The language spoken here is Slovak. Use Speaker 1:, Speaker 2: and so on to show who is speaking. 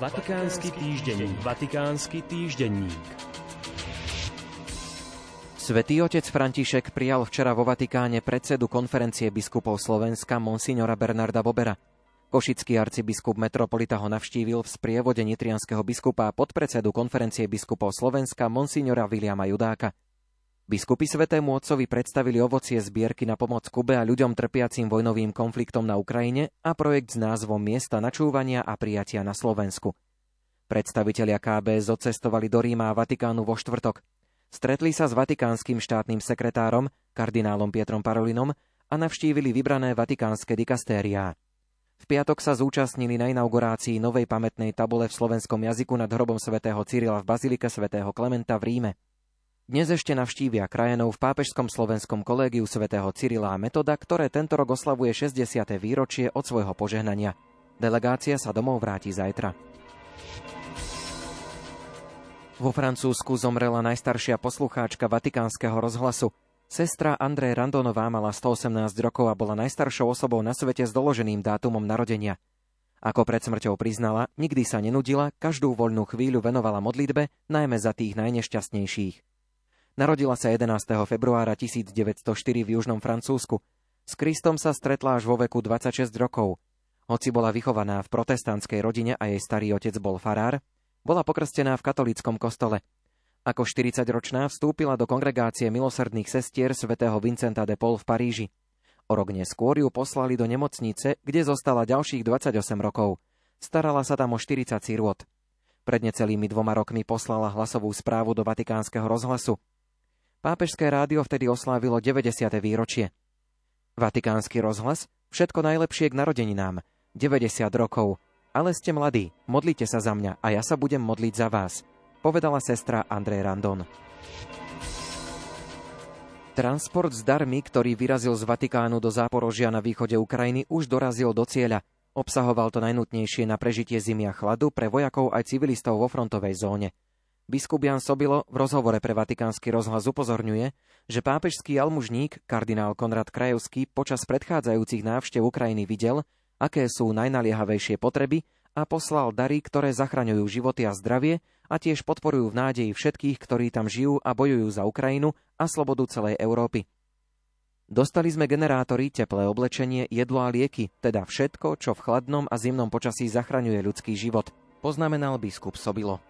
Speaker 1: Vatikánsky týždenník. Vatikánsky týždenník.
Speaker 2: Svetý otec František prijal včera vo Vatikáne predsedu konferencie biskupov Slovenska monsignora Bernarda Bobera. Košický arcibiskup metropolita ho navštívil v sprievode nitrianského biskupa podpredsedu konferencie biskupov Slovenska monsignora Viliama Judáka. Biskupy Svetému Otcovi predstavili ovocie zbierky na pomoc Kube a ľuďom trpiacim vojnovým konfliktom na Ukrajine a projekt s názvom Miesta načúvania a prijatia na Slovensku. Predstavitelia KB zocestovali do Ríma a Vatikánu vo štvrtok. Stretli sa s vatikánskym štátnym sekretárom, kardinálom Pietrom Parolinom a navštívili vybrané vatikánske dikastériá. V piatok sa zúčastnili na inaugurácii novej pamätnej tabule v slovenskom jazyku nad hrobom svätého Cyrila v Bazilike svätého Klementa v Ríme. Dnes ešte navštívia krajenov v Pápežskom slovenskom kolégiu svätého Cyrila a Metoda, ktoré tento rok oslavuje 60. výročie od svojho požehnania. Delegácia sa domov vráti zajtra. Vo Francúzsku zomrela najstaršia poslucháčka Vatikánskeho rozhlasu. Sestra André Randonová mala 118 rokov a bola najstaršou osobou na svete s doloženým dátumom narodenia. Ako pred smrťou priznala, nikdy sa nenudila, každú voľnú chvíľu venovala modlitbe, najmä za tých najnešťastnejších. Narodila sa 11. februára 1904 v južnom Francúzsku. S Kristom sa stretla až vo veku 26 rokov. Hoci bola vychovaná v protestantskej rodine a jej starý otec bol farár, bola pokrstená v katolíckom kostole. Ako 40-ročná vstúpila do kongregácie milosrdných sestier svätého Vincenta de Paul v Paríži. O rok neskôr ju poslali do nemocnice, kde zostala ďalších 28 rokov. Starala sa tam o 40 sirôt. Pred necelými dvoma rokmi poslala hlasovú správu do Vatikánskeho rozhlasu. Pápežské rádio vtedy oslávilo 90. výročie. Vatikánsky rozhlas? Všetko najlepšie k narodeninám. 90 rokov. Ale ste mladí, modlite sa za mňa a ja sa budem modliť za vás, povedala sestra André Randon. Transport s darmi, ktorý vyrazil z Vatikánu do Záporožia na východe Ukrajiny, už dorazil do cieľa. Obsahoval to najnutnejšie na prežitie zimy a chladu pre vojakov aj civilistov vo frontovej zóne. Biskup Jan Sobilo v rozhovore pre Vatikánsky rozhlas upozorňuje, že pápežský almužník, kardinál Konrad Krajevský, počas predchádzajúcich návštev Ukrajiny videl, aké sú najnaliehavejšie potreby a poslal dary, ktoré zachraňujú životy a zdravie a tiež podporujú v nádeji všetkých, ktorí tam žijú a bojujú za Ukrajinu a slobodu celej Európy. Dostali sme generátory, teplé oblečenie, jedlo a lieky, teda všetko, čo v chladnom a zimnom počasí zachraňuje ľudský život, poznamenal biskup Sobilo.